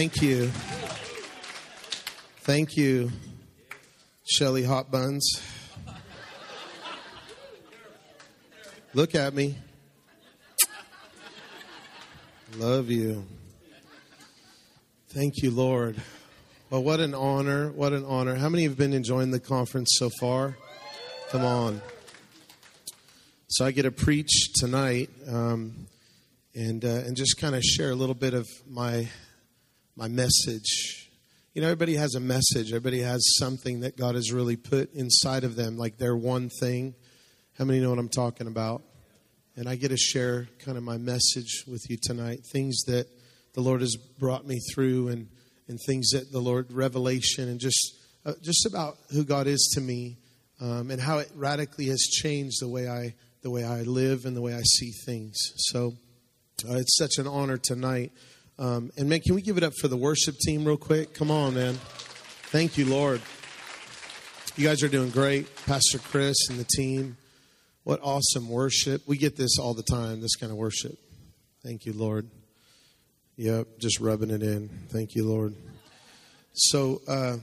Thank you. Thank you, Shelly Hot Buns. Look at me. Love you. Thank you, Lord. Well, what an honor. What an honor. How many have been enjoying the conference so far? Come on. So I get to preach tonight um, and, uh, and just kind of share a little bit of my, my message. You know, everybody has a message, everybody has something that God has really put inside of them, like their one thing. How many know what I'm talking about? And I get to share kind of my message with you tonight, things that the Lord has brought me through and, and things that the Lord, revelation, and just, uh, just about who God is to me um, and how it radically has changed the way I, the way I live and the way I see things. So uh, it's such an honor tonight. Um, and man, can we give it up for the worship team real quick? Come on, man. Thank you, Lord. You guys are doing great. Pastor Chris and the team. What awesome worship. We get this all the time, this kind of worship. Thank you, Lord. Yep, just rubbing it in. Thank you, Lord. So, uh,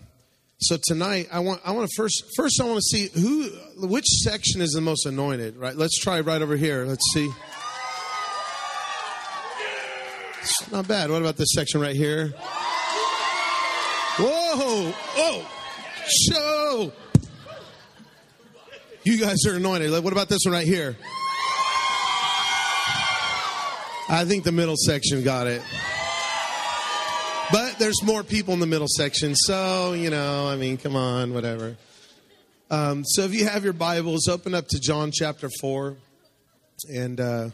so tonight I want I want to first first I want to see who which section is the most anointed. Right. Let's try right over here. Let's see. It's not bad. What about this section right here? Whoa! Oh! Show! You guys are anointed. What about this one right here? I think the middle section got it. But there's more people in the middle section, so, you know, I mean, come on, whatever. Um, so if you have your Bibles, open up to John chapter 4. And, uh,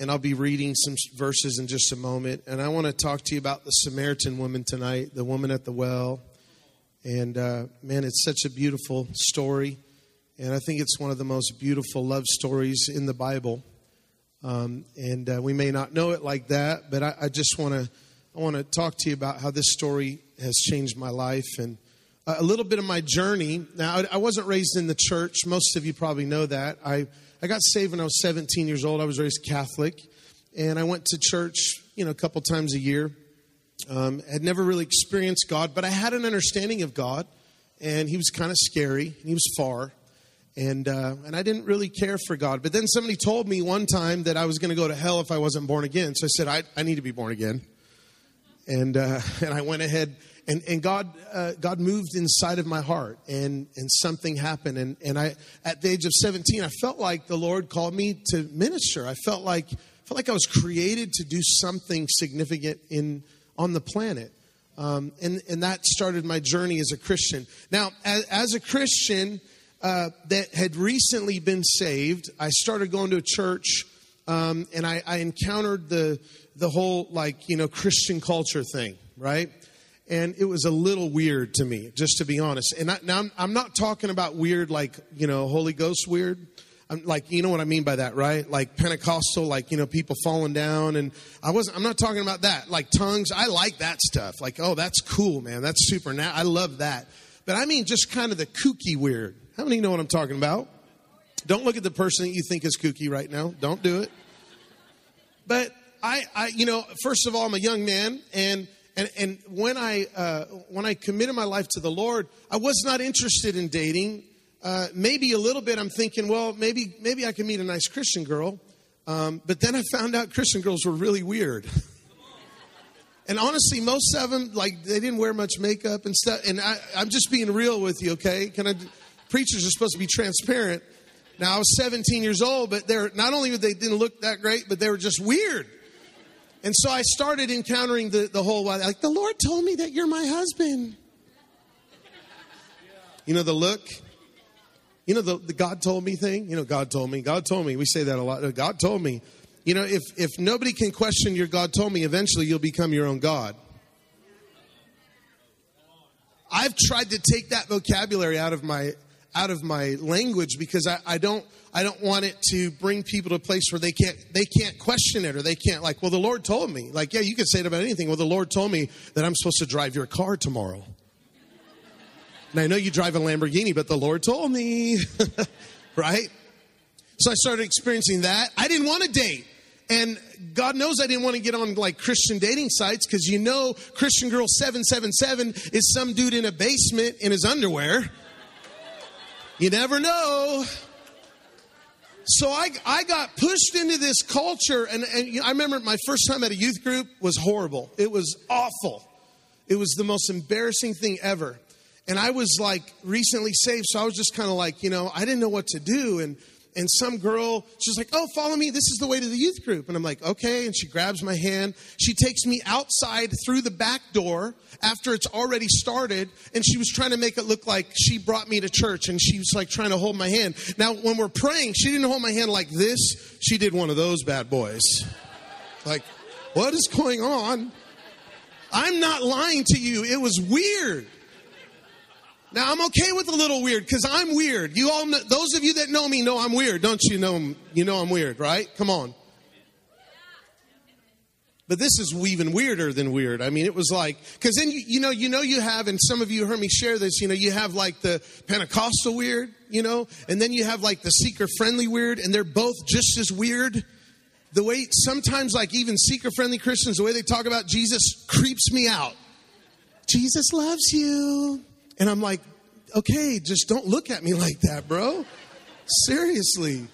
and I'll be reading some verses in just a moment. And I want to talk to you about the Samaritan woman tonight, the woman at the well. And uh, man, it's such a beautiful story. And I think it's one of the most beautiful love stories in the Bible. Um, and uh, we may not know it like that, but I, I just want to I want to talk to you about how this story has changed my life and a little bit of my journey. Now, I, I wasn't raised in the church. Most of you probably know that. I I got saved when I was 17 years old. I was raised Catholic, and I went to church, you know, a couple times a year. Um, had never really experienced God, but I had an understanding of God, and He was kind of scary. He was far, and uh, and I didn't really care for God. But then somebody told me one time that I was going to go to hell if I wasn't born again. So I said, I, I need to be born again, and uh, and I went ahead and, and God, uh, God moved inside of my heart and, and something happened. And, and I, at the age of 17, I felt like the Lord called me to minister. I felt like, felt like I was created to do something significant in, on the planet. Um, and, and that started my journey as a Christian. Now, as, as a Christian uh, that had recently been saved, I started going to a church um, and I, I encountered the, the whole, like, you know, Christian culture thing, right? And it was a little weird to me, just to be honest. And I, now I'm, I'm, not talking about weird like you know Holy Ghost weird. I'm like you know what I mean by that, right? Like Pentecostal, like you know people falling down, and I wasn't. I'm not talking about that. Like tongues, I like that stuff. Like oh, that's cool, man. That's super. Now I love that. But I mean just kind of the kooky weird. How many know what I'm talking about? Don't look at the person that you think is kooky right now. Don't do it. But I, I, you know, first of all, I'm a young man, and and, and when, I, uh, when I committed my life to the Lord, I was not interested in dating. Uh, maybe a little bit, I'm thinking, well, maybe, maybe I can meet a nice Christian girl. Um, but then I found out Christian girls were really weird. and honestly, most of them, like, they didn't wear much makeup and stuff. And I, I'm just being real with you, okay? Can I, preachers are supposed to be transparent. Now, I was 17 years old, but they're not only they didn't look that great, but they were just weird. And so I started encountering the, the whole while, like, the Lord told me that you're my husband. You know, the look. You know, the, the God told me thing. You know, God told me. God told me. We say that a lot. God told me. You know, if, if nobody can question your God told me, eventually you'll become your own God. I've tried to take that vocabulary out of my out of my language because I, I don't I don't want it to bring people to a place where they can't they can't question it or they can't like, well, the Lord told me. Like, yeah, you could say it about anything. Well, the Lord told me that I'm supposed to drive your car tomorrow. And I know you drive a Lamborghini, but the Lord told me, right? So I started experiencing that. I didn't want to date. And God knows I didn't want to get on like Christian dating sites because you know Christian Girl 777 is some dude in a basement in his underwear. You never know. So I, I got pushed into this culture, and, and you know, I remember my first time at a youth group was horrible. It was awful. It was the most embarrassing thing ever. And I was like recently saved, so I was just kind of like, you know, I didn't know what to do. And and some girl, she's like, Oh, follow me. This is the way to the youth group. And I'm like, Okay. And she grabs my hand. She takes me outside through the back door after it's already started. And she was trying to make it look like she brought me to church and she was like trying to hold my hand. Now, when we're praying, she didn't hold my hand like this. She did one of those bad boys. Like, what is going on? I'm not lying to you. It was weird. Now I'm okay with a little weird because I'm weird. You all, know, those of you that know me know I'm weird, don't you know? You know I'm weird, right? Come on. But this is even weirder than weird. I mean, it was like because then you, you know you know you have, and some of you heard me share this. You know, you have like the Pentecostal weird, you know, and then you have like the seeker friendly weird, and they're both just as weird. The way sometimes like even seeker friendly Christians, the way they talk about Jesus creeps me out. Jesus loves you. And I'm like, okay, just don't look at me like that, bro. Seriously.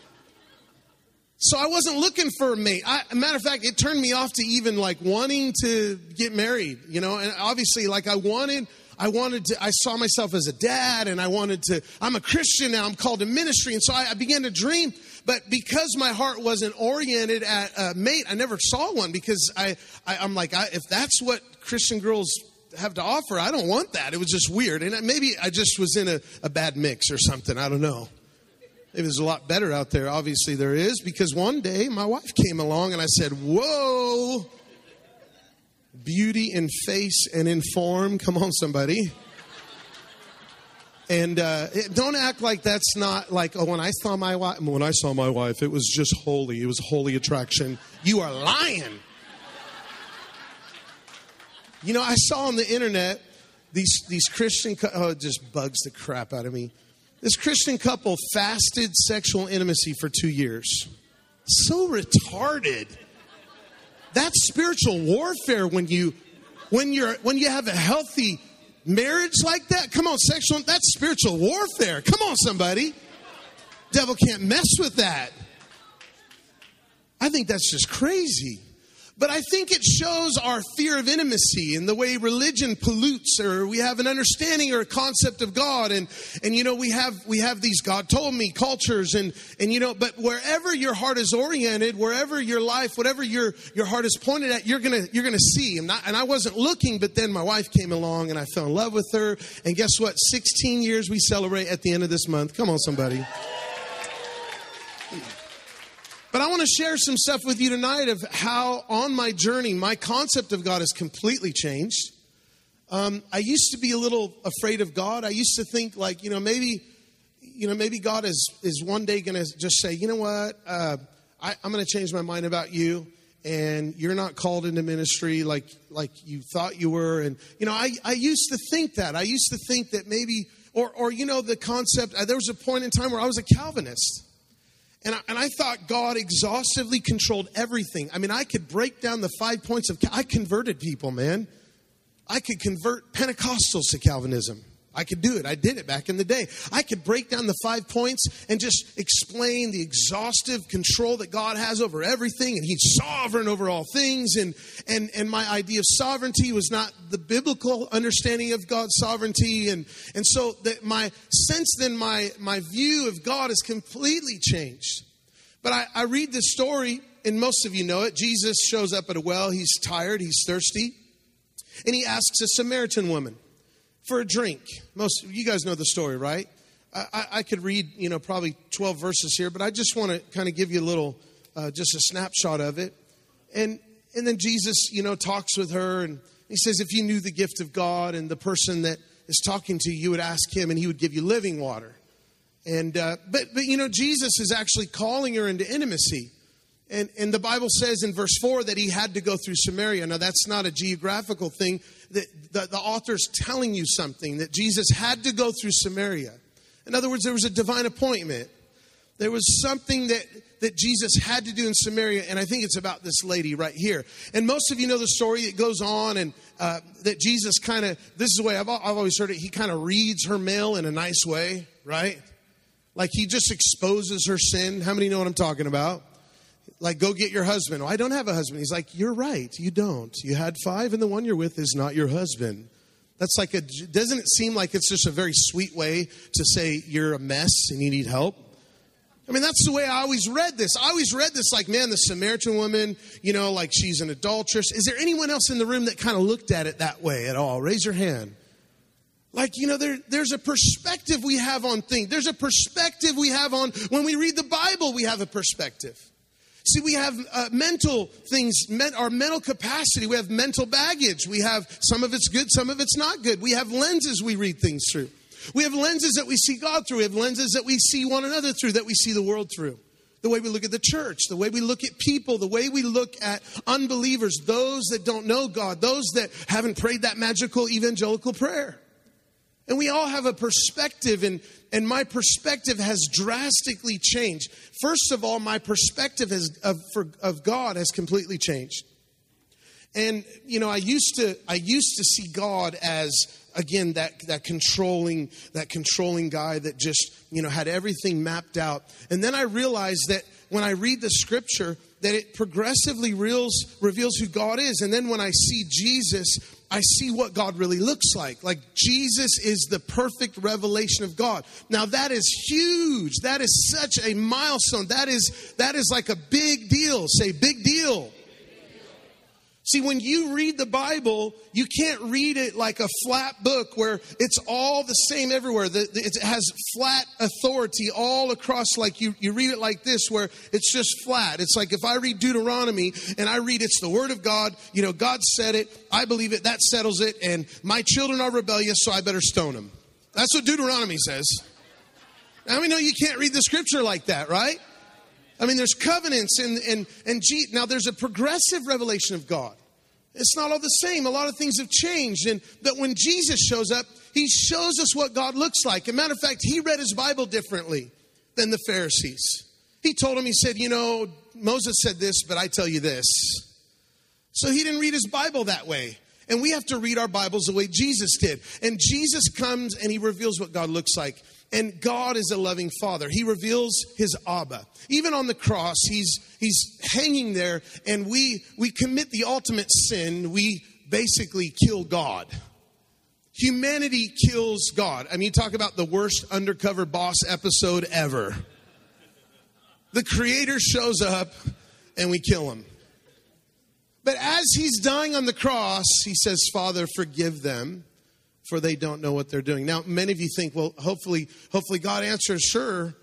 So I wasn't looking for a mate. I, matter of fact, it turned me off to even like wanting to get married, you know. And obviously, like I wanted, I wanted to. I saw myself as a dad, and I wanted to. I'm a Christian now. I'm called to ministry, and so I, I began to dream. But because my heart wasn't oriented at a mate, I never saw one because I, I am like, I, if that's what Christian girls have to offer. I don't want that. It was just weird. And maybe I just was in a, a bad mix or something. I don't know. It was a lot better out there. Obviously, there is, because one day my wife came along and I said, Whoa, beauty in face and in form. Come on, somebody. And uh, don't act like that's not like, oh, when I saw my wife, when I saw my wife, it was just holy. It was holy attraction. You are lying. You know, I saw on the internet these these Christian oh, it just bugs the crap out of me. This Christian couple fasted sexual intimacy for two years. So retarded. That's spiritual warfare when you when you're when you have a healthy marriage like that. Come on, sexual that's spiritual warfare. Come on, somebody. Devil can't mess with that. I think that's just crazy. But I think it shows our fear of intimacy and the way religion pollutes, or we have an understanding or a concept of God, and and you know we have we have these God told me cultures, and and you know, but wherever your heart is oriented, wherever your life, whatever your your heart is pointed at, you're gonna you're gonna see. And, not, and I wasn't looking, but then my wife came along, and I fell in love with her. And guess what? 16 years we celebrate at the end of this month. Come on, somebody. But I want to share some stuff with you tonight of how, on my journey, my concept of God has completely changed. Um, I used to be a little afraid of God. I used to think, like, you know, maybe, you know, maybe God is is one day going to just say, you know what, uh, I, I'm going to change my mind about you, and you're not called into ministry like like you thought you were. And you know, I I used to think that. I used to think that maybe, or or you know, the concept. Uh, there was a point in time where I was a Calvinist. And I, and I thought God exhaustively controlled everything. I mean, I could break down the five points of. I converted people, man. I could convert Pentecostals to Calvinism. I could do it. I did it back in the day. I could break down the five points and just explain the exhaustive control that God has over everything and he's sovereign over all things and and and my idea of sovereignty was not the biblical understanding of God's sovereignty and and so that my since then my my view of God has completely changed. But I, I read this story and most of you know it. Jesus shows up at a well, he's tired, he's thirsty, and he asks a Samaritan woman for a drink. Most you guys know the story, right? I, I could read, you know, probably 12 verses here, but I just want to kind of give you a little, uh, just a snapshot of it. And and then Jesus, you know, talks with her, and he says, if you knew the gift of God and the person that is talking to you, you would ask him, and he would give you living water. And uh, but but you know, Jesus is actually calling her into intimacy. And, and the Bible says in verse 4 that he had to go through Samaria. Now, that's not a geographical thing. The, the, the author's telling you something that Jesus had to go through Samaria. In other words, there was a divine appointment. There was something that, that Jesus had to do in Samaria, and I think it's about this lady right here. And most of you know the story. It goes on, and uh, that Jesus kind of, this is the way I've, I've always heard it, he kind of reads her mail in a nice way, right? Like he just exposes her sin. How many know what I'm talking about? Like, go get your husband. I don't have a husband. He's like, You're right. You don't. You had five, and the one you're with is not your husband. That's like a, doesn't it seem like it's just a very sweet way to say you're a mess and you need help? I mean, that's the way I always read this. I always read this like, man, the Samaritan woman, you know, like she's an adulteress. Is there anyone else in the room that kind of looked at it that way at all? Raise your hand. Like, you know, there, there's a perspective we have on things. There's a perspective we have on, when we read the Bible, we have a perspective. See, we have uh, mental things, our mental capacity. We have mental baggage. We have some of it's good, some of it's not good. We have lenses we read things through. We have lenses that we see God through. We have lenses that we see one another through, that we see the world through. The way we look at the church, the way we look at people, the way we look at unbelievers, those that don't know God, those that haven't prayed that magical evangelical prayer. And we all have a perspective, and, and my perspective has drastically changed. First of all, my perspective has, of, for, of God has completely changed. And you know, I used to I used to see God as again that that controlling that controlling guy that just you know had everything mapped out. And then I realized that when I read the scripture that it progressively reveals reveals who God is. And then when I see Jesus, I see what God really looks like. Like Jesus is the perfect revelation of God. Now that is huge. That is such a milestone. That is that is like a big deal. Say big deal. See, when you read the Bible, you can't read it like a flat book where it's all the same everywhere. It has flat authority all across, like you, you read it like this, where it's just flat. It's like if I read Deuteronomy and I read it's the Word of God, you know, God said it, I believe it, that settles it, and my children are rebellious, so I better stone them. That's what Deuteronomy says. Now, we know you can't read the scripture like that, right? I mean, there's covenants and, and, and G, now there's a progressive revelation of God. It's not all the same. A lot of things have changed. And but when Jesus shows up, he shows us what God looks like. As matter of fact, he read his Bible differently than the Pharisees. He told him, he said, you know, Moses said this, but I tell you this. So he didn't read his Bible that way. And we have to read our Bibles the way Jesus did. And Jesus comes and he reveals what God looks like. And God is a loving father. He reveals his Abba. Even on the cross, he's, he's hanging there and we, we commit the ultimate sin. We basically kill God. Humanity kills God. I mean, talk about the worst undercover boss episode ever. The creator shows up and we kill him. But as he's dying on the cross, he says, Father, forgive them for they don't know what they're doing. Now, many of you think, well, hopefully, hopefully God answers, sure.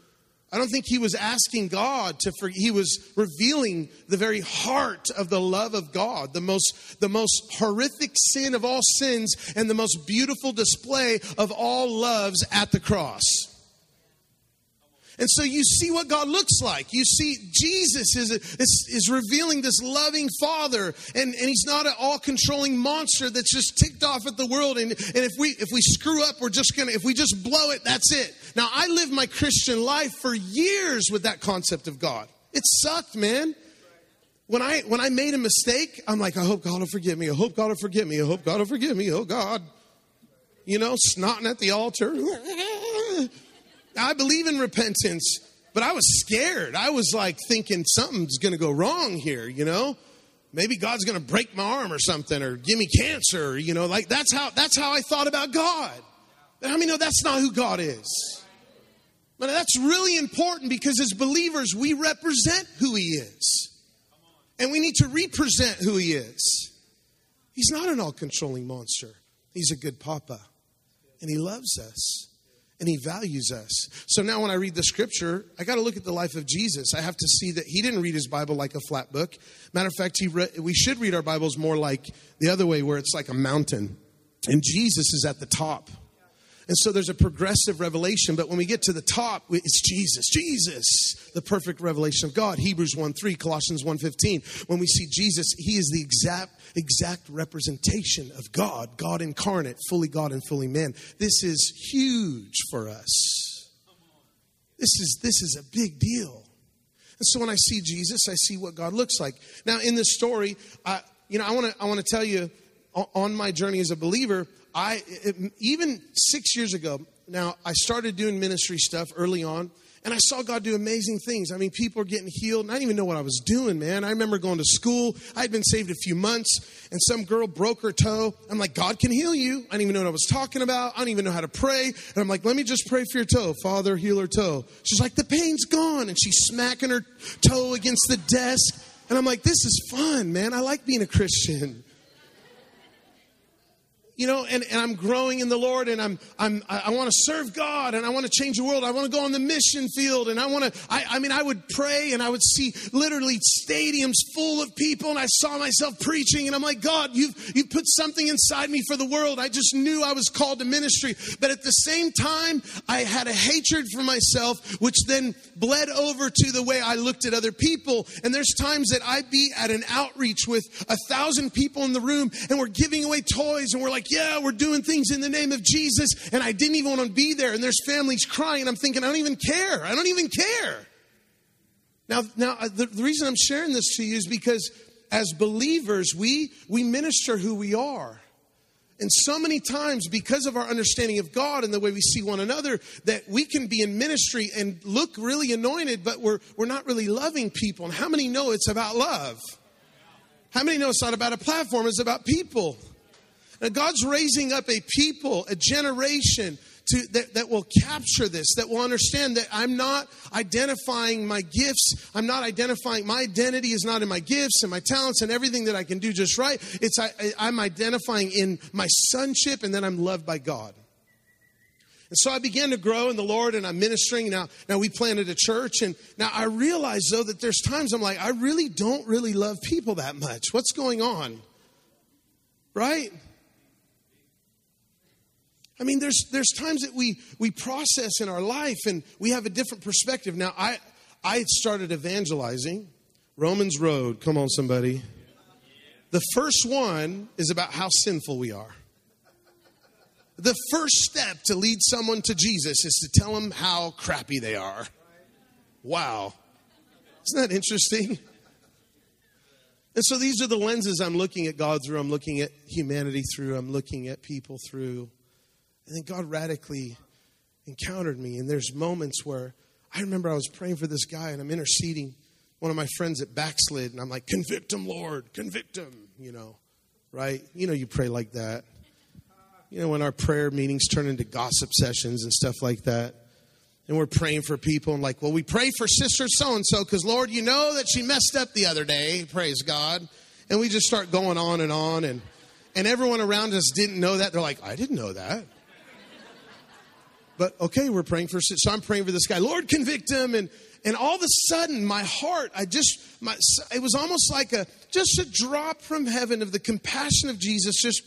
I don't think he was asking God to for, he was revealing the very heart of the love of God, the most the most horrific sin of all sins and the most beautiful display of all loves at the cross. And so you see what God looks like. You see Jesus is, is, is revealing this loving Father, and, and He's not an all controlling monster that's just ticked off at the world. And, and if we if we screw up, we're just gonna if we just blow it, that's it. Now I lived my Christian life for years with that concept of God. It sucked, man. When I when I made a mistake, I'm like, I hope God will forgive me. I hope God will forgive me. I hope God will forgive me. Oh God. You know, snotting at the altar. I believe in repentance, but I was scared. I was like thinking something's going to go wrong here, you know? Maybe God's going to break my arm or something or give me cancer, you know, like that's how that's how I thought about God. But how I many know that's not who God is? But that's really important because as believers, we represent who he is. And we need to represent who he is. He's not an all controlling monster. He's a good papa. And he loves us and he values us. So now when I read the scripture, I got to look at the life of Jesus. I have to see that he didn't read his Bible like a flat book. Matter of fact, he re- we should read our Bibles more like the other way where it's like a mountain and Jesus is at the top. And so there's a progressive revelation, but when we get to the top, it's Jesus. Jesus, the perfect revelation of God. Hebrews 1 3, Colossians 1 15. When we see Jesus, he is the exact, exact representation of God, God incarnate, fully God and fully man. This is huge for us. This is this is a big deal. And so when I see Jesus, I see what God looks like. Now in this story, I, you know, I want to I want to tell you on my journey as a believer, I even 6 years ago, now I started doing ministry stuff early on and I saw God do amazing things. I mean, people are getting healed, and I didn't even know what I was doing, man. I remember going to school. I'd been saved a few months, and some girl broke her toe. I'm like, God can heal you. I didn't even know what I was talking about. I don't even know how to pray. And I'm like, let me just pray for your toe. Father, heal her toe. She's like, the pain's gone. And she's smacking her toe against the desk. And I'm like, this is fun, man. I like being a Christian you know, and, and I'm growing in the Lord and I'm, I'm, I want to serve God and I want to change the world. I want to go on the mission field and I want to, I, I mean, I would pray and I would see literally stadiums full of people and I saw myself preaching and I'm like, God, you've, you put something inside me for the world. I just knew I was called to ministry. But at the same time, I had a hatred for myself, which then bled over to the way I looked at other people. And there's times that I'd be at an outreach with a thousand people in the room and we're giving away toys and we're like, yeah, we're doing things in the name of Jesus. And I didn't even want to be there. And there's families crying. I'm thinking, I don't even care. I don't even care. Now, now uh, the, the reason I'm sharing this to you is because as believers, we, we minister who we are. And so many times, because of our understanding of God and the way we see one another, that we can be in ministry and look really anointed, but we're, we're not really loving people. And how many know it's about love? How many know it's not about a platform, it's about people? Now, God's raising up a people, a generation to, that, that will capture this, that will understand that I'm not identifying my gifts. I'm not identifying, my identity is not in my gifts and my talents and everything that I can do just right. It's I, I'm identifying in my sonship and then I'm loved by God. And so I began to grow in the Lord and I'm ministering. Now, now we planted a church and now I realize though that there's times I'm like, I really don't really love people that much. What's going on? Right? I mean, there's, there's times that we, we process in our life and we have a different perspective. Now, I, I started evangelizing. Romans Road, come on, somebody. The first one is about how sinful we are. The first step to lead someone to Jesus is to tell them how crappy they are. Wow. Isn't that interesting? And so these are the lenses I'm looking at God through. I'm looking at humanity through. I'm looking at people through. And then God radically encountered me. And there's moments where I remember I was praying for this guy and I'm interceding. One of my friends that backslid, and I'm like, convict him, Lord, convict him, you know, right? You know, you pray like that. You know, when our prayer meetings turn into gossip sessions and stuff like that. And we're praying for people and like, well, we pray for sister so and so because, Lord, you know that she messed up the other day. Praise God. And we just start going on and on. And, and everyone around us didn't know that. They're like, I didn't know that. But okay, we're praying for, so I'm praying for this guy. Lord, convict him. And, and all of a sudden, my heart, I just, my, it was almost like a, just a drop from heaven of the compassion of Jesus just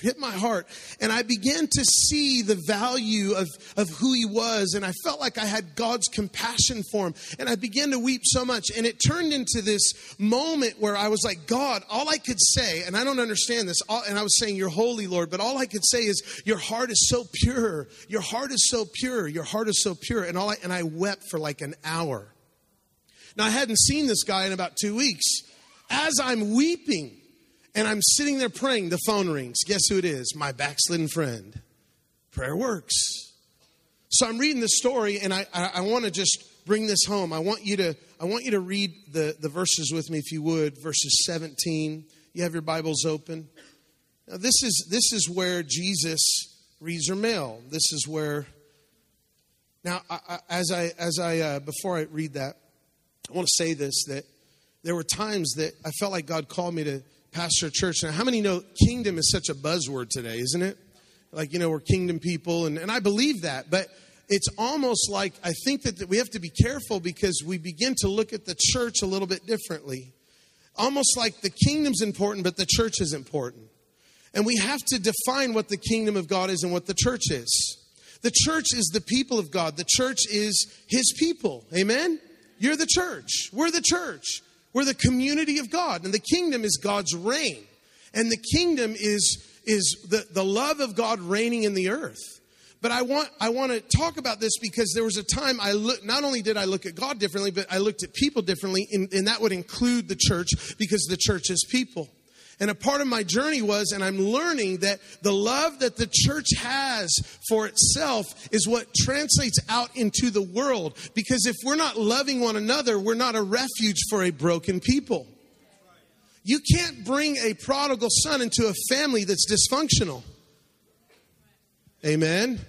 hit my heart. And I began to see the value of, of who he was. And I felt like I had God's compassion for him. And I began to weep so much. And it turned into this moment where I was like, God, all I could say, and I don't understand this, all, and I was saying, You're holy, Lord, but all I could say is, Your heart is so pure. Your heart is so pure. Your heart is so pure. And, all I, and I wept for like an hour. Now, I hadn't seen this guy in about two weeks. As I'm weeping and I'm sitting there praying, the phone rings. Guess who it is? My backslidden friend. Prayer works. So I'm reading this story and I, I, I want to just bring this home. I want you to, I want you to read the, the verses with me if you would, verses 17. You have your Bibles open. Now, this is, this is where Jesus reads her mail. This is where, now, I, I, as I, as I, uh, before I read that, I want to say this that there were times that I felt like God called me to pastor a church. Now, how many know kingdom is such a buzzword today, isn't it? Like, you know, we're kingdom people, and, and I believe that, but it's almost like I think that we have to be careful because we begin to look at the church a little bit differently. Almost like the kingdom's important, but the church is important. And we have to define what the kingdom of God is and what the church is. The church is the people of God, the church is his people. Amen? You're the church. We're the church. We're the community of God. And the kingdom is God's reign. And the kingdom is, is the, the love of God reigning in the earth. But I want, I want to talk about this because there was a time I look, not only did I look at God differently, but I looked at people differently, and, and that would include the church because the church is people. And a part of my journey was, and I'm learning that the love that the church has for itself is what translates out into the world. Because if we're not loving one another, we're not a refuge for a broken people. You can't bring a prodigal son into a family that's dysfunctional. Amen.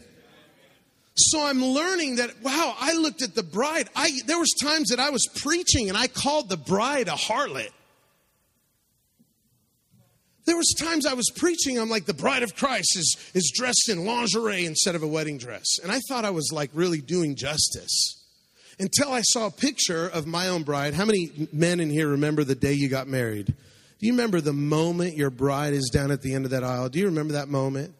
So I'm learning that wow, I looked at the bride. I there was times that I was preaching and I called the bride a harlot. There was times I was preaching, I'm like, the bride of Christ is, is dressed in lingerie instead of a wedding dress. And I thought I was like really doing justice. Until I saw a picture of my own bride. How many men in here remember the day you got married? Do you remember the moment your bride is down at the end of that aisle? Do you remember that moment?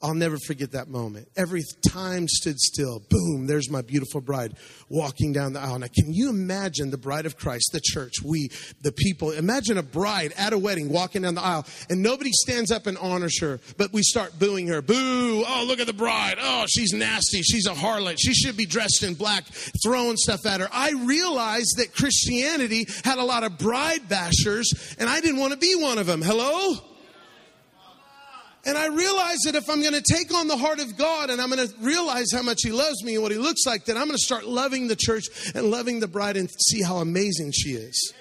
I'll never forget that moment. Every time stood still. Boom, there's my beautiful bride walking down the aisle. Now, can you imagine the bride of Christ, the church, we, the people? Imagine a bride at a wedding walking down the aisle and nobody stands up and honors her, but we start booing her. Boo! Oh, look at the bride. Oh, she's nasty. She's a harlot. She should be dressed in black, throwing stuff at her. I realized that Christianity had a lot of bride bashers and I didn't want to be one of them. Hello? And I realized that if I'm going to take on the heart of God and I'm going to realize how much He loves me and what He looks like, then I'm going to start loving the church and loving the bride and see how amazing she is.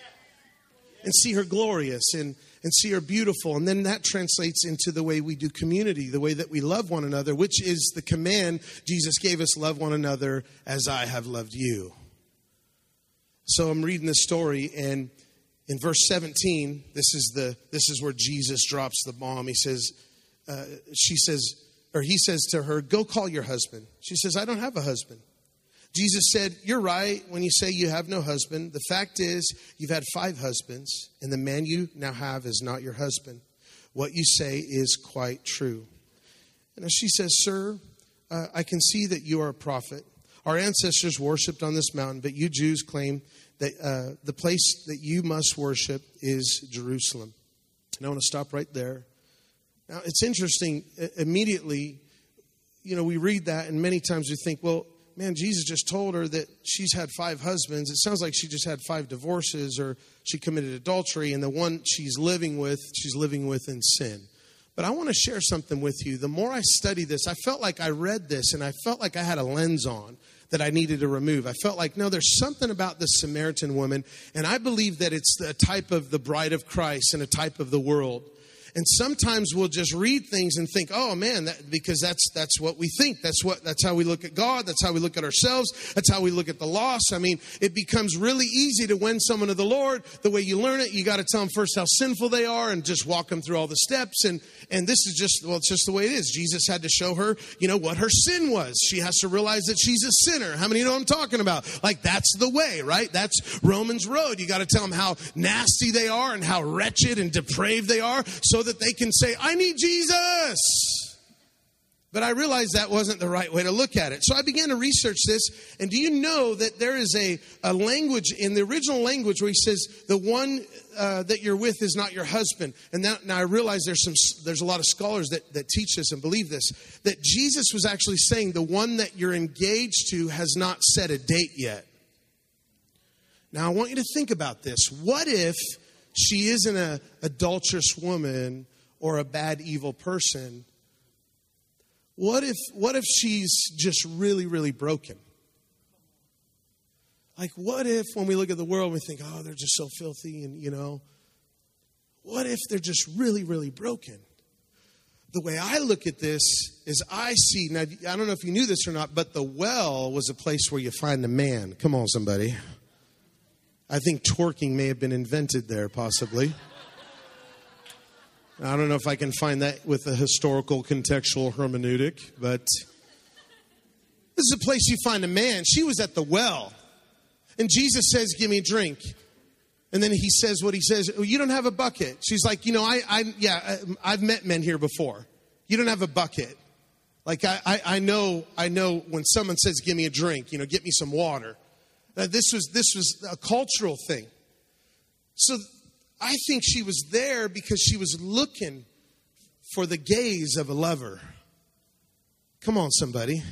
And see her glorious and, and see her beautiful. And then that translates into the way we do community, the way that we love one another, which is the command Jesus gave us love one another as I have loved you. So I'm reading this story and in verse 17 this is the this is where jesus drops the bomb he says uh, she says, or he says to her, Go call your husband. She says, I don't have a husband. Jesus said, You're right when you say you have no husband. The fact is, you've had five husbands, and the man you now have is not your husband. What you say is quite true. And she says, Sir, uh, I can see that you are a prophet. Our ancestors worshiped on this mountain, but you Jews claim that uh, the place that you must worship is Jerusalem. And I want to stop right there. Now, it's interesting, immediately, you know, we read that, and many times we think, well, man, Jesus just told her that she's had five husbands. It sounds like she just had five divorces or she committed adultery, and the one she's living with, she's living with in sin. But I want to share something with you. The more I study this, I felt like I read this and I felt like I had a lens on that I needed to remove. I felt like, no, there's something about the Samaritan woman, and I believe that it's a type of the bride of Christ and a type of the world. And sometimes we'll just read things and think, "Oh man," that, because that's that's what we think. That's what that's how we look at God. That's how we look at ourselves. That's how we look at the loss. I mean, it becomes really easy to win someone to the Lord. The way you learn it, you got to tell them first how sinful they are and just walk them through all the steps. And and this is just well, it's just the way it is. Jesus had to show her, you know, what her sin was. She has to realize that she's a sinner. How many know I'm talking about? Like that's the way, right? That's Romans road. You got to tell them how nasty they are and how wretched and depraved they are, so that they can say, I need Jesus. But I realized that wasn't the right way to look at it. So I began to research this. And do you know that there is a, a language in the original language where he says, the one uh, that you're with is not your husband. And that, now I realize there's, some, there's a lot of scholars that, that teach this and believe this. That Jesus was actually saying, the one that you're engaged to has not set a date yet. Now I want you to think about this. What if she isn't an adulterous woman or a bad, evil person. What if, what if she's just really, really broken? Like, what if when we look at the world, we think, oh, they're just so filthy, and you know, what if they're just really, really broken? The way I look at this is I see, now, I don't know if you knew this or not, but the well was a place where you find the man. Come on, somebody. I think twerking may have been invented there, possibly. I don't know if I can find that with a historical contextual hermeneutic, but this is a place you find a man. She was at the well. And Jesus says, Give me a drink. And then he says what he says, oh, You don't have a bucket. She's like, You know, I, I yeah, I've met men here before. You don't have a bucket. Like, I, I, I know, I know when someone says, Give me a drink, you know, get me some water that this was this was a cultural thing. So I think she was there because she was looking for the gaze of a lover. Come on, somebody.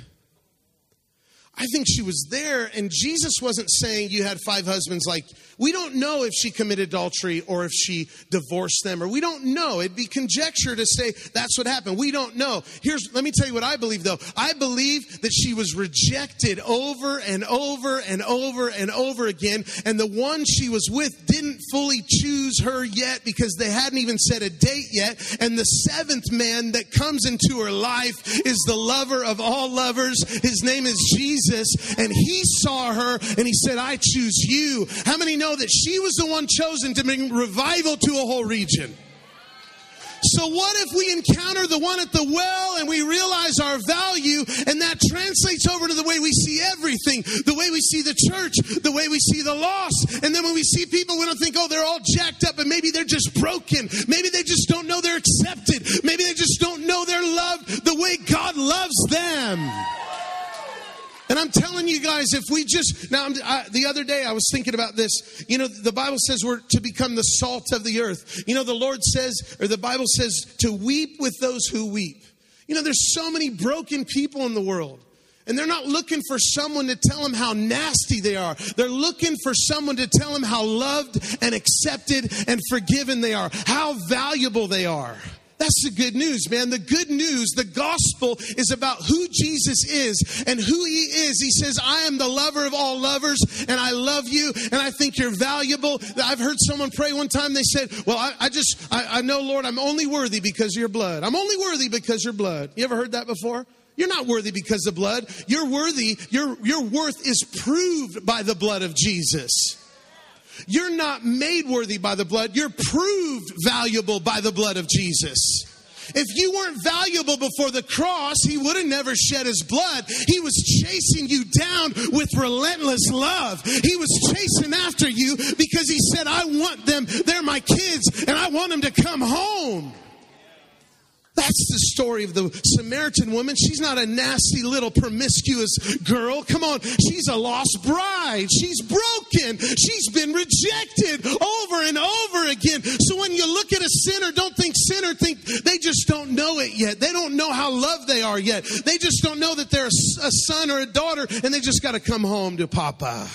I think she was there, and Jesus wasn't saying you had five husbands. Like, we don't know if she committed adultery or if she divorced them, or we don't know. It'd be conjecture to say that's what happened. We don't know. Here's, let me tell you what I believe though. I believe that she was rejected over and over and over and over again, and the one she was with didn't fully choose her yet because they hadn't even set a date yet. And the seventh man that comes into her life is the lover of all lovers. His name is Jesus. Jesus and he saw her and he said, I choose you. How many know that she was the one chosen to bring revival to a whole region? So, what if we encounter the one at the well and we realize our value, and that translates over to the way we see everything, the way we see the church, the way we see the lost. And then when we see people, we don't think, oh, they're all jacked up, and maybe they're just broken. Maybe they just don't know they're accepted. Maybe they just don't know they're loved the way God loves them. And I'm telling you guys, if we just, now I, the other day I was thinking about this. You know, the Bible says we're to become the salt of the earth. You know, the Lord says, or the Bible says, to weep with those who weep. You know, there's so many broken people in the world. And they're not looking for someone to tell them how nasty they are. They're looking for someone to tell them how loved and accepted and forgiven they are, how valuable they are. That's the good news, man. The good news, the gospel is about who Jesus is and who he is. He says, I am the lover of all lovers and I love you and I think you're valuable. I've heard someone pray one time. They said, well, I, I just, I, I know, Lord, I'm only worthy because of your blood. I'm only worthy because your blood. You ever heard that before? You're not worthy because of blood. You're worthy. Your, your worth is proved by the blood of Jesus. You're not made worthy by the blood, you're proved valuable by the blood of Jesus. If you weren't valuable before the cross, he would have never shed his blood. He was chasing you down with relentless love. He was chasing after you because he said, I want them. They're my kids and I want them to come home. That's the story of the Samaritan woman. She's not a nasty little promiscuous girl. Come on. She's a lost bride. She's broken. She's been rejected over and over again. So when you look at a sinner, don't think sinner, think they just don't know it yet. They don't know how loved they are yet. They just don't know that they're a son or a daughter and they just got to come home to Papa.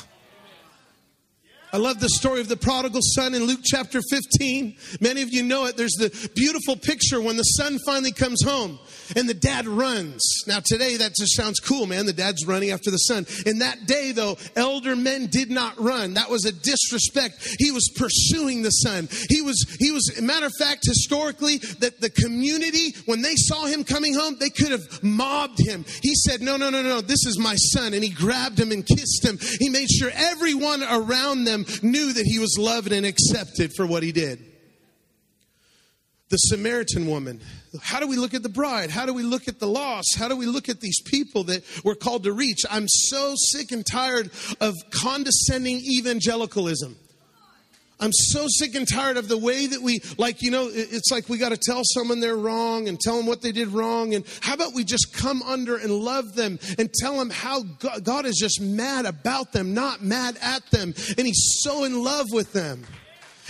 I love the story of the prodigal son in Luke chapter 15. Many of you know it. There's the beautiful picture when the son finally comes home and the dad runs. Now, today that just sounds cool, man. The dad's running after the son. In that day, though, elder men did not run. That was a disrespect. He was pursuing the son. He was, he was, matter of fact, historically, that the community, when they saw him coming home, they could have mobbed him. He said, No, no, no, no, this is my son. And he grabbed him and kissed him. He made sure everyone around them knew that he was loved and accepted for what he did the Samaritan woman. How do we look at the bride? How do we look at the lost? How do we look at these people that we're called to reach? I'm so sick and tired of condescending evangelicalism. I'm so sick and tired of the way that we, like, you know, it's like we got to tell someone they're wrong and tell them what they did wrong. And how about we just come under and love them and tell them how God is just mad about them, not mad at them. And He's so in love with them.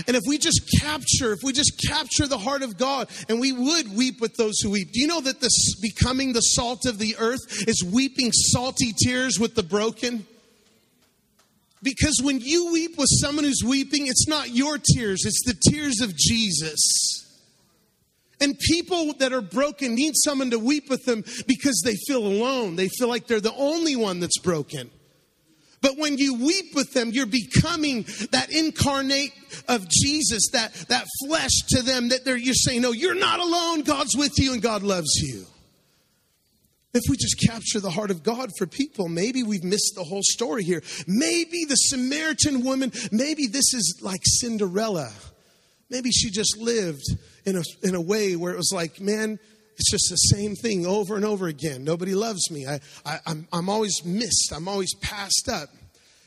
And if we just capture, if we just capture the heart of God, and we would weep with those who weep. Do you know that this becoming the salt of the earth is weeping salty tears with the broken? Because when you weep with someone who's weeping, it's not your tears, it's the tears of Jesus. And people that are broken need someone to weep with them because they feel alone. They feel like they're the only one that's broken. But when you weep with them, you're becoming that incarnate of Jesus, that, that flesh to them that they're, you're saying, no, you're not alone. God's with you and God loves you. If we just capture the heart of God for people, maybe we've missed the whole story here. Maybe the Samaritan woman, maybe this is like Cinderella. Maybe she just lived in a, in a way where it was like, man, it's just the same thing over and over again. Nobody loves me. I, I, I'm, I'm always missed. I'm always passed up.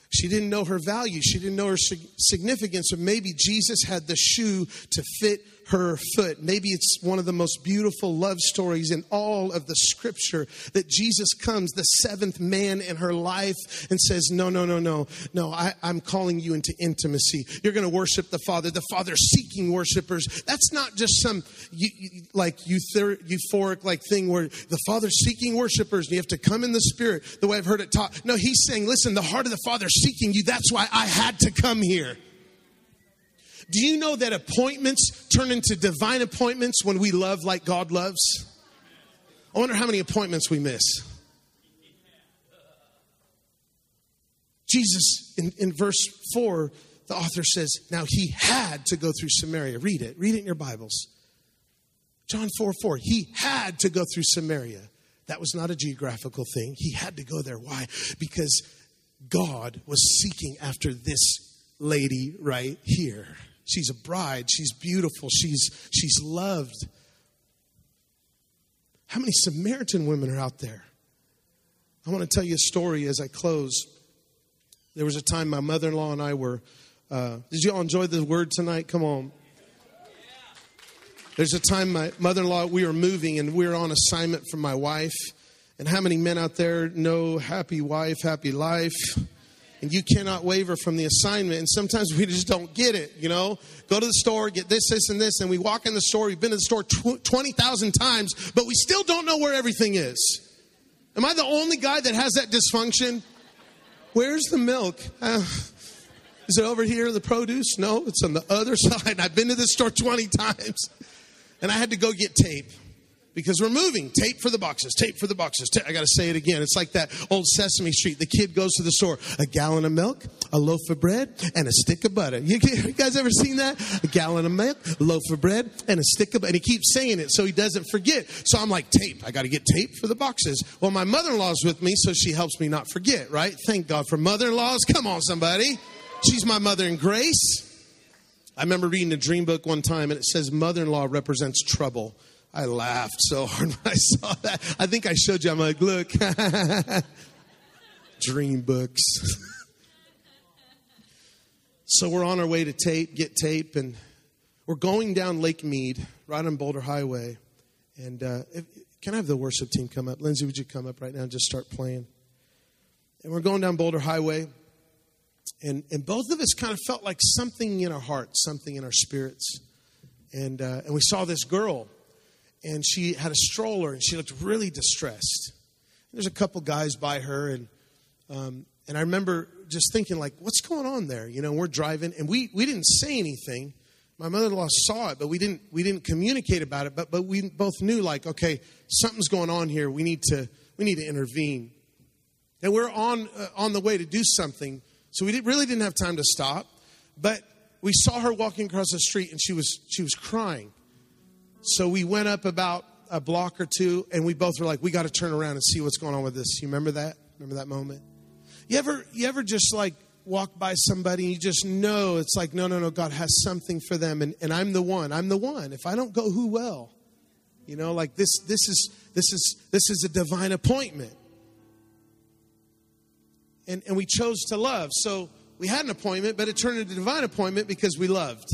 She didn't know her value. She didn't know her significance. Or maybe Jesus had the shoe to fit her foot. Maybe it's one of the most beautiful love stories in all of the scripture that Jesus comes, the seventh man in her life, and says, No, no, no, no, no, I, am calling you into intimacy. You're going to worship the Father. The Father seeking worshipers. That's not just some like euphoric like thing where the Father seeking worshipers and you have to come in the Spirit the way I've heard it taught. No, He's saying, Listen, the heart of the Father seeking you. That's why I had to come here. Do you know that appointments turn into divine appointments when we love like God loves? I wonder how many appointments we miss. Jesus, in, in verse 4, the author says, Now he had to go through Samaria. Read it. Read it in your Bibles. John 4 4. He had to go through Samaria. That was not a geographical thing. He had to go there. Why? Because God was seeking after this lady right here. She's a bride. She's beautiful. She's, she's loved. How many Samaritan women are out there? I want to tell you a story as I close. There was a time my mother in law and I were. Uh, did you all enjoy the word tonight? Come on. There's a time my mother in law, we were moving and we were on assignment from my wife. And how many men out there know happy wife, happy life? And you cannot waver from the assignment. And sometimes we just don't get it, you know? Go to the store, get this, this, and this, and we walk in the store. We've been to the store 20,000 times, but we still don't know where everything is. Am I the only guy that has that dysfunction? Where's the milk? Uh, is it over here, in the produce? No, it's on the other side. I've been to this store 20 times, and I had to go get tape because we're moving. Tape for the boxes, tape for the boxes. I got to say it again. It's like that old Sesame Street. The kid goes to the store, a gallon of milk, a loaf of bread, and a stick of butter. You, guys ever seen that? A gallon of milk, a loaf of bread, and a stick of butter. And he keeps saying it so he doesn't forget. So I'm like, tape. I got to get tape for the boxes. Well, my mother in law's with me, so she helps me not forget, right? Thank God for mother in laws. Come on, somebody. She's my mother in grace. I remember reading a dream book one time, and it says mother in law represents trouble. I laughed so hard when I saw that. I think I showed you. I'm like, look, dream books. so we're on our way to tape, get tape, and we're going down Lake Mead, right on Boulder Highway. And uh, if, can I have the worship team come up? Lindsay, would you come up right now and just start playing? And we're going down Boulder Highway. And, and both of us kind of felt like something in our hearts, something in our spirits. And, uh, and we saw this girl and she had a stroller and she looked really distressed. There's a couple guys by her, and um, and I remember just thinking like, what's going on there? You know, we're driving, and we we didn't say anything. My mother-in-law saw it, but we didn't we didn't communicate about it. But but we both knew like, okay, something's going on here. We need to we need to intervene. And we're on uh, on the way to do something, so we did, really didn't have time to stop. But we saw her walking across the street, and she was she was crying so we went up about a block or two, and we both were like, "We got to turn around and see what's going on with this." You remember that? Remember that moment? You ever, you ever just like walk by somebody and you just know it's like, no, no, no, God has something for them, and, and I'm the one. I'm the one. If I don't go, who will? You know, like this, this is this is this is a divine appointment. And and we chose to love. So we had an appointment, but it turned into divine appointment because we loved.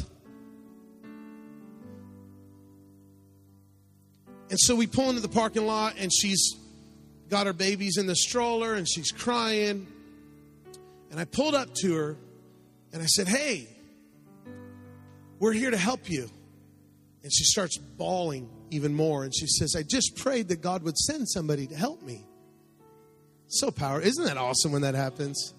And so we pull into the parking lot, and she's got her babies in the stroller, and she's crying. And I pulled up to her, and I said, Hey, we're here to help you. And she starts bawling even more. And she says, I just prayed that God would send somebody to help me. So powerful. Isn't that awesome when that happens?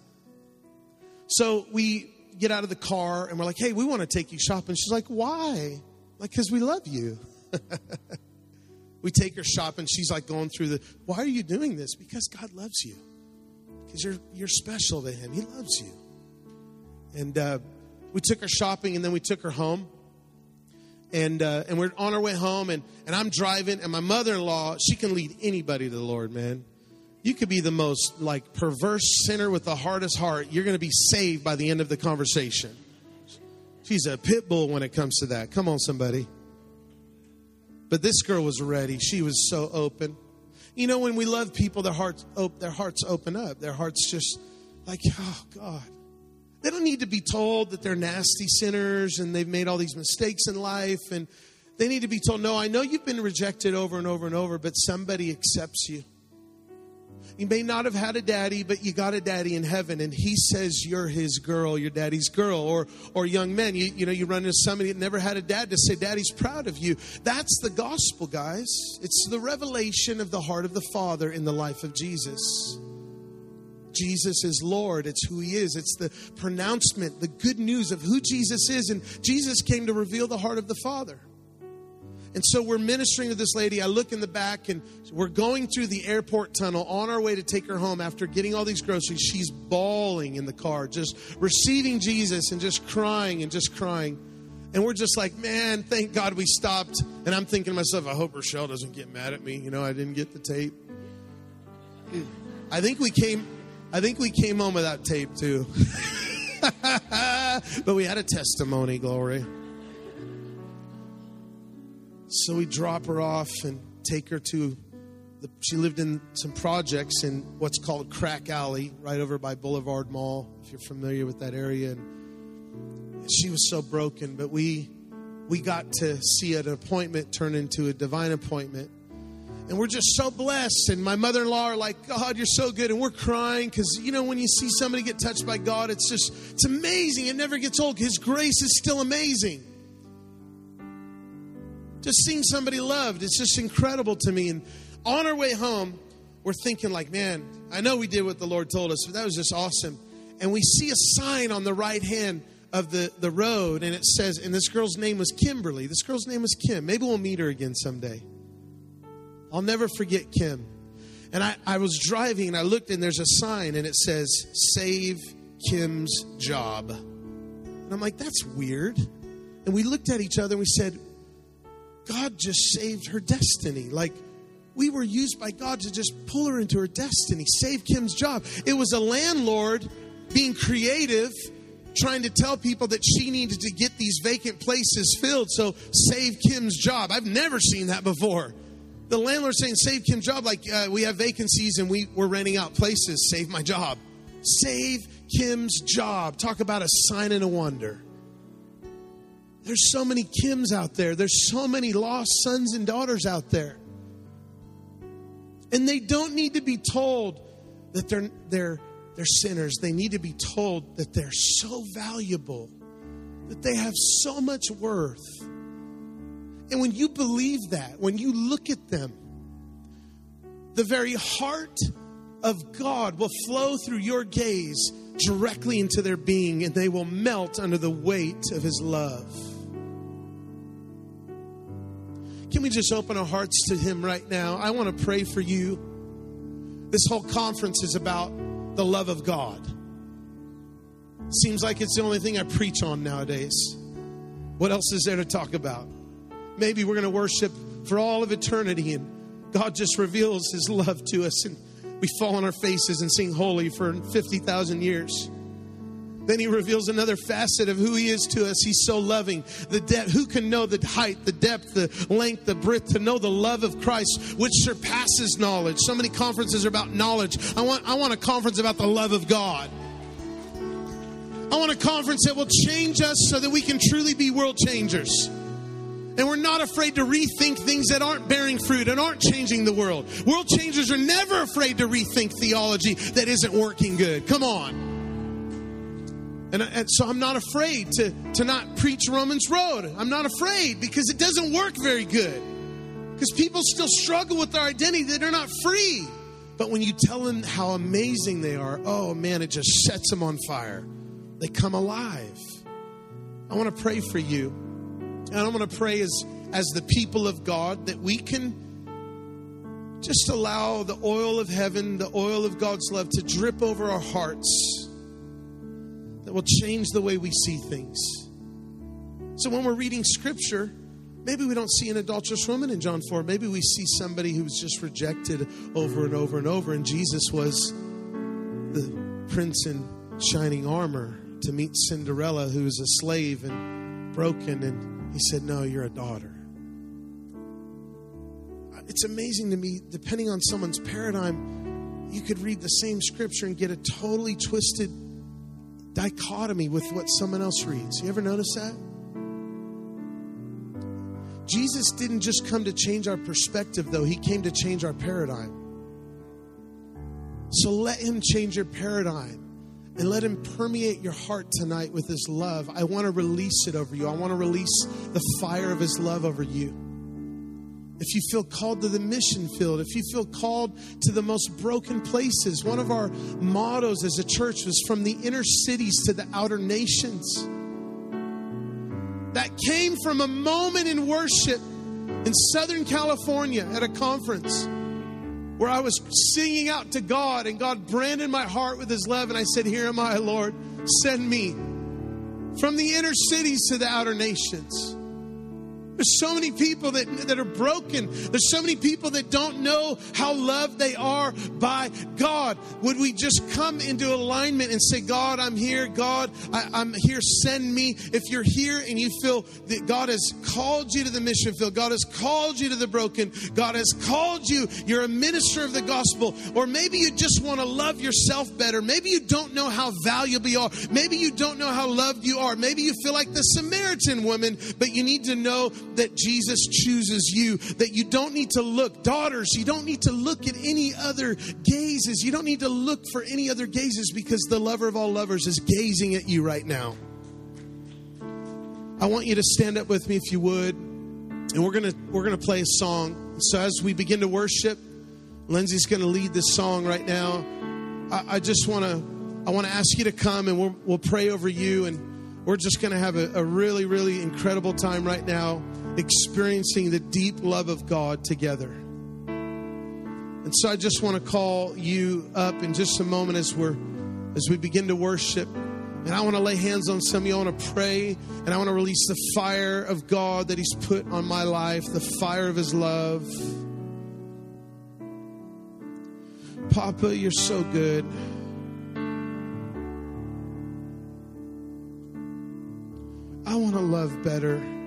So we get out of the car and we're like, hey, we want to take you shopping. She's like, why? Like, because we love you. We take her shopping. She's like going through the, why are you doing this? Because God loves you. Because you're, you're special to Him. He loves you. And uh, we took her shopping and then we took her home. And, uh, and we're on our way home and, and I'm driving and my mother-in-law, she can lead anybody to the Lord, man. You could be the most like perverse sinner with the hardest heart. You're going to be saved by the end of the conversation. She's a pit bull when it comes to that. Come on, somebody. But this girl was ready. She was so open. You know, when we love people, their hearts, op- their hearts open up. Their hearts just like, oh, God. They don't need to be told that they're nasty sinners and they've made all these mistakes in life. And they need to be told, no, I know you've been rejected over and over and over, but somebody accepts you. You may not have had a daddy, but you got a daddy in heaven, and he says you're his girl, your daddy's girl. Or, or young men, you, you know, you run into somebody that never had a dad to say, Daddy's proud of you. That's the gospel, guys. It's the revelation of the heart of the Father in the life of Jesus. Jesus is Lord. It's who He is. It's the pronouncement, the good news of who Jesus is. And Jesus came to reveal the heart of the Father. And so we're ministering to this lady. I look in the back and we're going through the airport tunnel on our way to take her home after getting all these groceries. She's bawling in the car, just receiving Jesus and just crying and just crying. And we're just like, man, thank God we stopped. And I'm thinking to myself, I hope Rochelle doesn't get mad at me. You know, I didn't get the tape. I think we came I think we came home with that tape too. but we had a testimony, glory. So we drop her off and take her to the, she lived in some projects in what's called Crack Alley, right over by Boulevard Mall, if you're familiar with that area. And she was so broken, but we we got to see an appointment turn into a divine appointment. And we're just so blessed. And my mother in law are like, God, you're so good. And we're crying because, you know, when you see somebody get touched by God, it's just, it's amazing. It never gets old. His grace is still amazing just seeing somebody loved it's just incredible to me. And on our way home we're thinking like man i know we did what the lord told us but that was just awesome. And we see a sign on the right hand of the, the road and it says and this girl's name was kimberly. This girl's name was kim. Maybe we'll meet her again someday. I'll never forget kim. And I, I was driving and i looked and there's a sign and it says save kim's job. And i'm like that's weird. And we looked at each other and we said God just saved her destiny. Like, we were used by God to just pull her into her destiny, save Kim's job. It was a landlord being creative, trying to tell people that she needed to get these vacant places filled, so save Kim's job. I've never seen that before. The landlord saying, Save Kim's job, like uh, we have vacancies and we, we're renting out places, save my job. Save Kim's job. Talk about a sign and a wonder. There's so many Kims out there. There's so many lost sons and daughters out there. And they don't need to be told that they're, they're, they're sinners. They need to be told that they're so valuable, that they have so much worth. And when you believe that, when you look at them, the very heart of God will flow through your gaze directly into their being, and they will melt under the weight of His love. Can we just open our hearts to Him right now? I want to pray for you. This whole conference is about the love of God. Seems like it's the only thing I preach on nowadays. What else is there to talk about? Maybe we're going to worship for all of eternity and God just reveals His love to us and we fall on our faces and sing holy for 50,000 years. Then he reveals another facet of who he is to us. He's so loving. The depth, who can know the height, the depth, the length, the breadth, to know the love of Christ, which surpasses knowledge. So many conferences are about knowledge. I want, I want a conference about the love of God. I want a conference that will change us so that we can truly be world changers. And we're not afraid to rethink things that aren't bearing fruit and aren't changing the world. World changers are never afraid to rethink theology that isn't working good. Come on. And, and, so I'm not afraid to, to not preach Romans Road. I'm not afraid because it doesn't work very good. Because people still struggle with their identity, they're not free. But when you tell them how amazing they are, oh man, it just sets them on fire. They come alive. I want to pray for you. And I want to pray as, as the people of God that we can just allow the oil of heaven, the oil of God's love to drip over our hearts that will change the way we see things. So when we're reading scripture, maybe we don't see an adulterous woman in John 4. Maybe we see somebody who was just rejected over and over and over. And Jesus was the prince in shining armor to meet Cinderella, who was a slave and broken. And he said, No, you're a daughter. It's amazing to me, depending on someone's paradigm, you could read the same scripture and get a totally twisted dichotomy with what someone else reads. You ever notice that? Jesus didn't just come to change our perspective, though, He came to change our paradigm. So let Him change your paradigm and let Him permeate your heart tonight with His love. I want to release it over you. I want to release the fire of His love over you. If you feel called to the mission field, if you feel called to the most broken places, one of our mottos as a church was from the inner cities to the outer nations. That came from a moment in worship in Southern California at a conference where I was singing out to God, and God branded my heart with His love, and I said, Here am I, Lord, send me from the inner cities to the outer nations. There's so many people that, that are broken. There's so many people that don't know how loved they are by God. Would we just come into alignment and say, God, I'm here. God, I, am here. Send me. If you're here and you feel that God has called you to the mission field, God has called you to the broken, God has called you, you're a minister of the gospel, or maybe you just want to love yourself better. Maybe you don't know how valuable you are. Maybe you don't know how loved you are. Maybe you feel like the Samaritan woman, but you need to know that Jesus chooses you, that you don't need to look, daughters, you don't need to look at any other gazes. You don't need to look for any other gazes because the lover of all lovers is gazing at you right now. I want you to stand up with me if you would. And we're gonna we're gonna play a song. So as we begin to worship, Lindsay's gonna lead this song right now. I, I just wanna I wanna ask you to come and we'll we'll pray over you and we're just gonna have a, a really, really incredible time right now experiencing the deep love of God together. And so I just want to call you up in just a moment as we're as we begin to worship. And I want to lay hands on some of you. I want to pray and I want to release the fire of God that He's put on my life, the fire of His love. Papa, you're so good. I want to love better.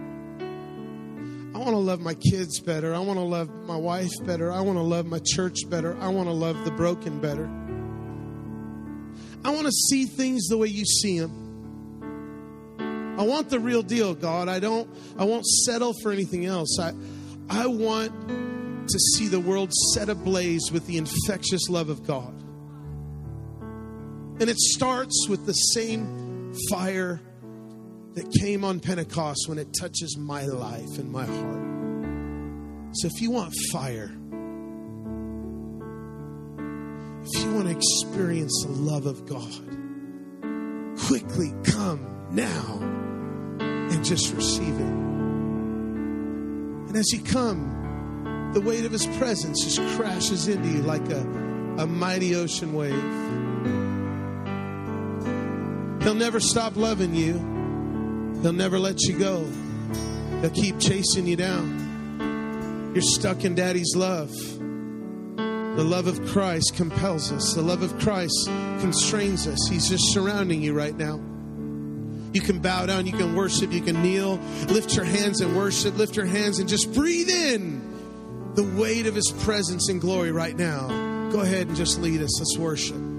I want to love my kids better. I want to love my wife better. I want to love my church better. I want to love the broken better. I want to see things the way you see them. I want the real deal, God. I don't I won't settle for anything else. I I want to see the world set ablaze with the infectious love of God. And it starts with the same fire that came on Pentecost when it touches my life and my heart. So if you want fire, if you want to experience the love of God, quickly come now and just receive it. And as you come, the weight of his presence just crashes into you like a, a mighty ocean wave. He'll never stop loving you. He'll never let you go. they'll keep chasing you down. You're stuck in daddy's love. The love of Christ compels us. The love of Christ constrains us. He's just surrounding you right now. You can bow down, you can worship, you can kneel, lift your hands and worship, lift your hands and just breathe in the weight of his presence and glory right now. Go ahead and just lead us. Let's worship.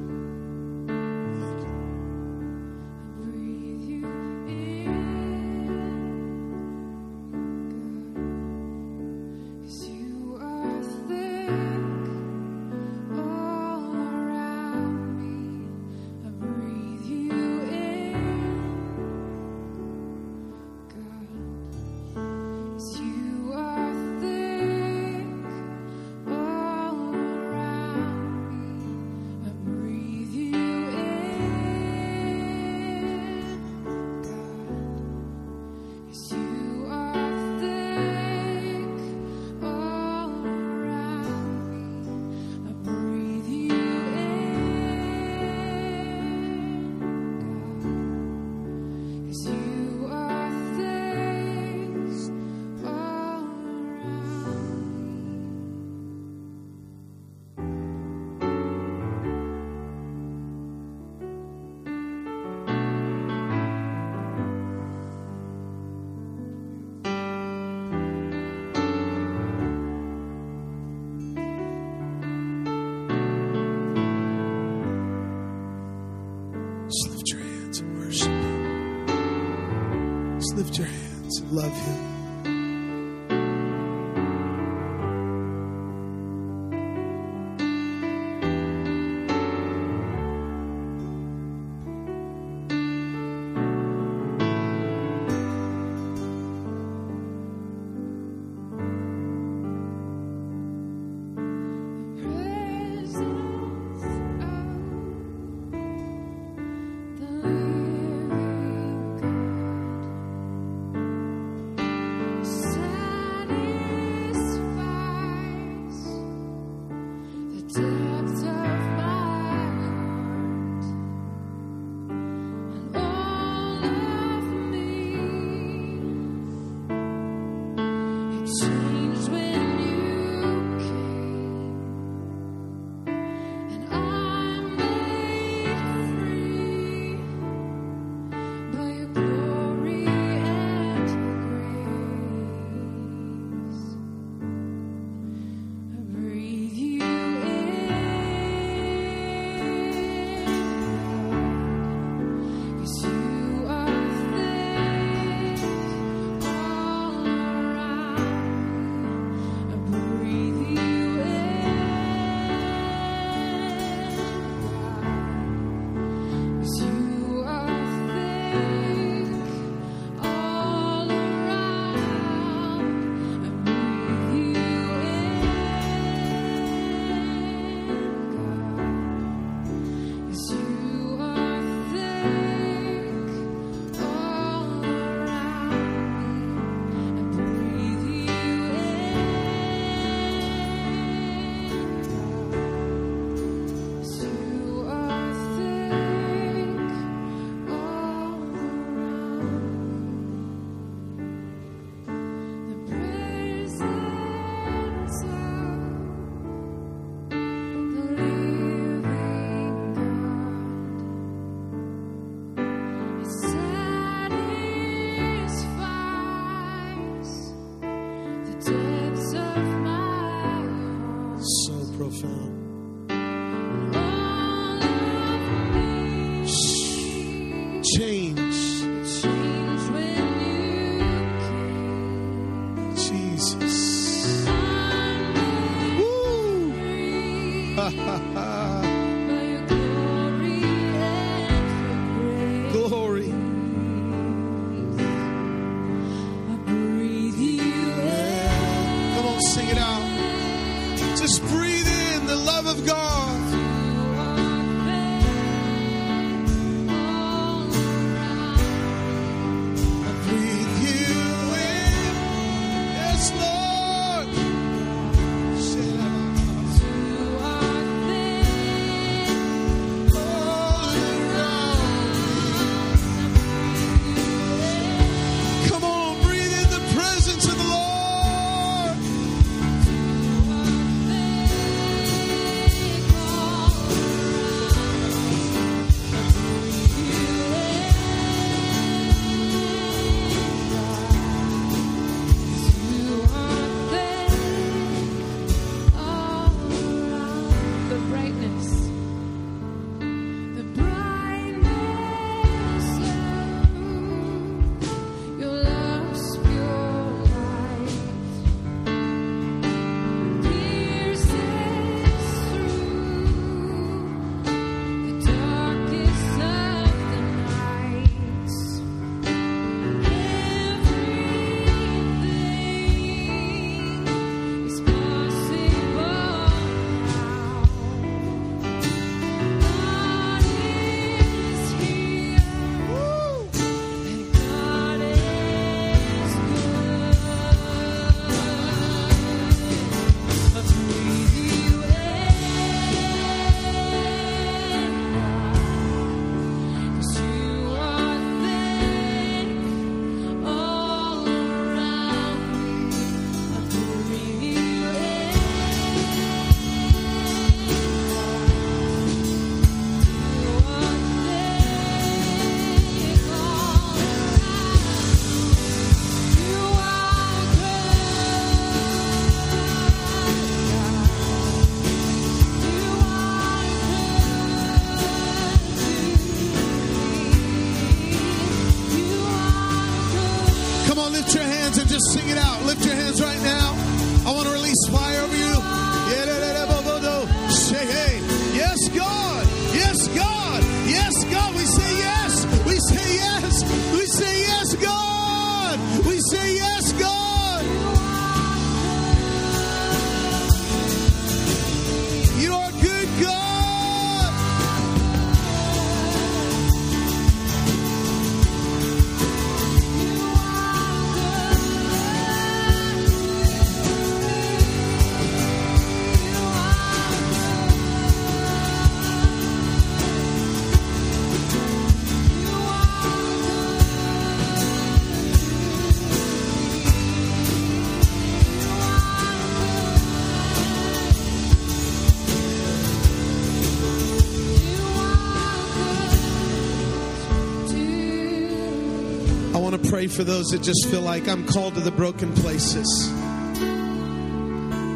For those that just feel like I'm called to the broken places.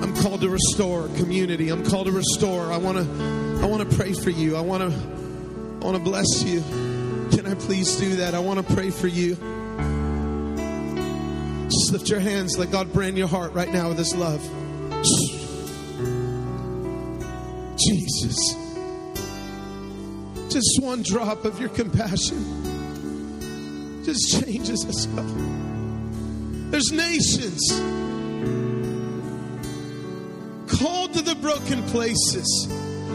I'm called to restore community. I'm called to restore. I want to I want to pray for you. I want to I want to bless you. Can I please do that? I want to pray for you. Just lift your hands. Let God brand your heart right now with his love. Jesus. Just one drop of your compassion just changes us. God. There's nations called to the broken places.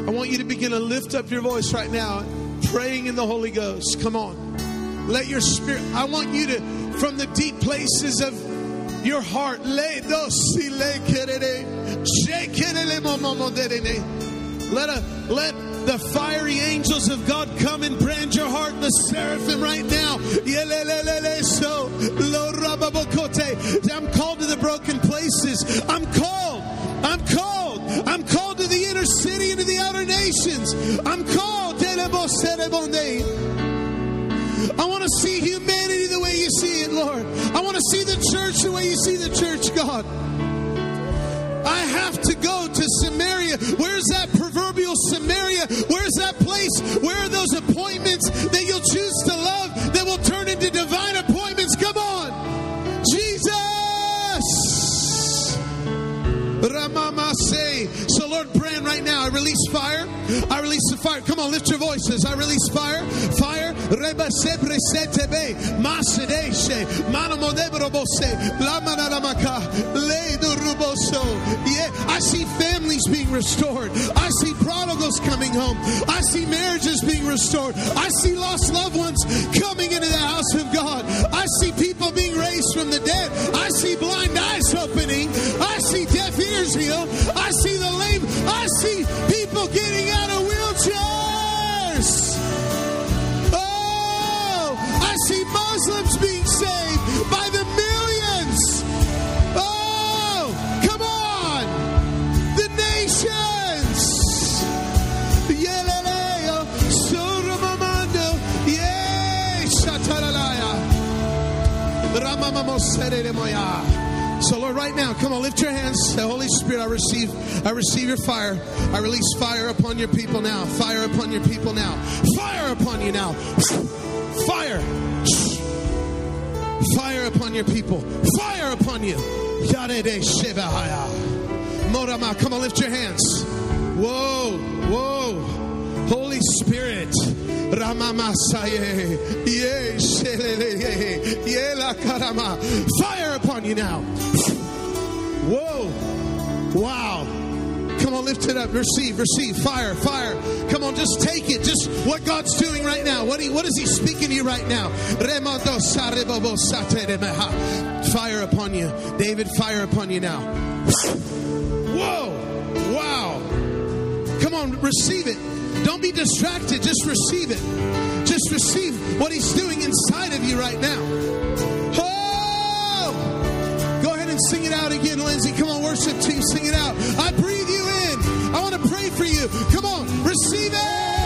I want you to begin to lift up your voice right now, praying in the Holy Ghost. Come on. Let your spirit, I want you to, from the deep places of your heart, let a let the fiery angels of God come and brand your heart, the seraphim right now. I'm called to the broken places. I'm called. I'm called. I'm called to the inner city and to the outer nations. I'm called. I want to see humanity the way you see it, Lord. I want to see the church the way you see the church, God. I have to go to Samaria. Where's that proverbial Samaria? Where's that place? Where are those appointments that you'll choose to love that will turn into divine appointments? Come on. Jesus. Ramamase. So, Lord, Right now, I release fire. I release the fire. Come on, lift your voices. I release fire. Fire. Reba sebre setebe. Masedeshe. Manamodebrobose. Lamanalamaka. Leiduruboso. Yeah, I see families being restored. I see prodigals coming home. I see marriages being restored. I see lost loved ones coming into the house of God. I see people being raised from the dead. I see blind eyes opening. I see deaf ears healed. I see the lame. I see people getting out of wheelchairs. Oh, I see Muslims being saved by the millions. Oh, come on. The nations. Shatalalaya. Ramamamosereremoya. So Lord, right now, come on, lift your hands. Say, Holy Spirit, I receive, I receive your fire. I release fire upon your people now. Fire upon your people now. Fire upon you now. Fire. Fire upon your people. Fire upon you. Come on, lift your hands. Whoa, whoa. Holy Spirit. Fire upon you now. Whoa. Wow. Come on, lift it up. Receive, receive. Fire, fire. Come on, just take it. Just what God's doing right now. What, he, what is He speaking to you right now? Fire upon you. David, fire upon you now. Whoa. Wow. Come on, receive it. Don't be distracted. Just receive it. Just receive what He's doing inside of you right now. Oh! Go ahead and sing it out again, Lindsay. Come on, worship team, sing it out. I breathe you in. I want to pray for you. Come on, receive it.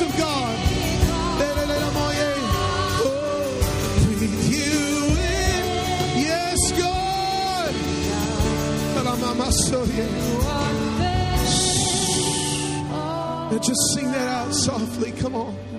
Lovers of God. Oh, breathe you in. Yes, God. Now Just sing that out softly. Come on.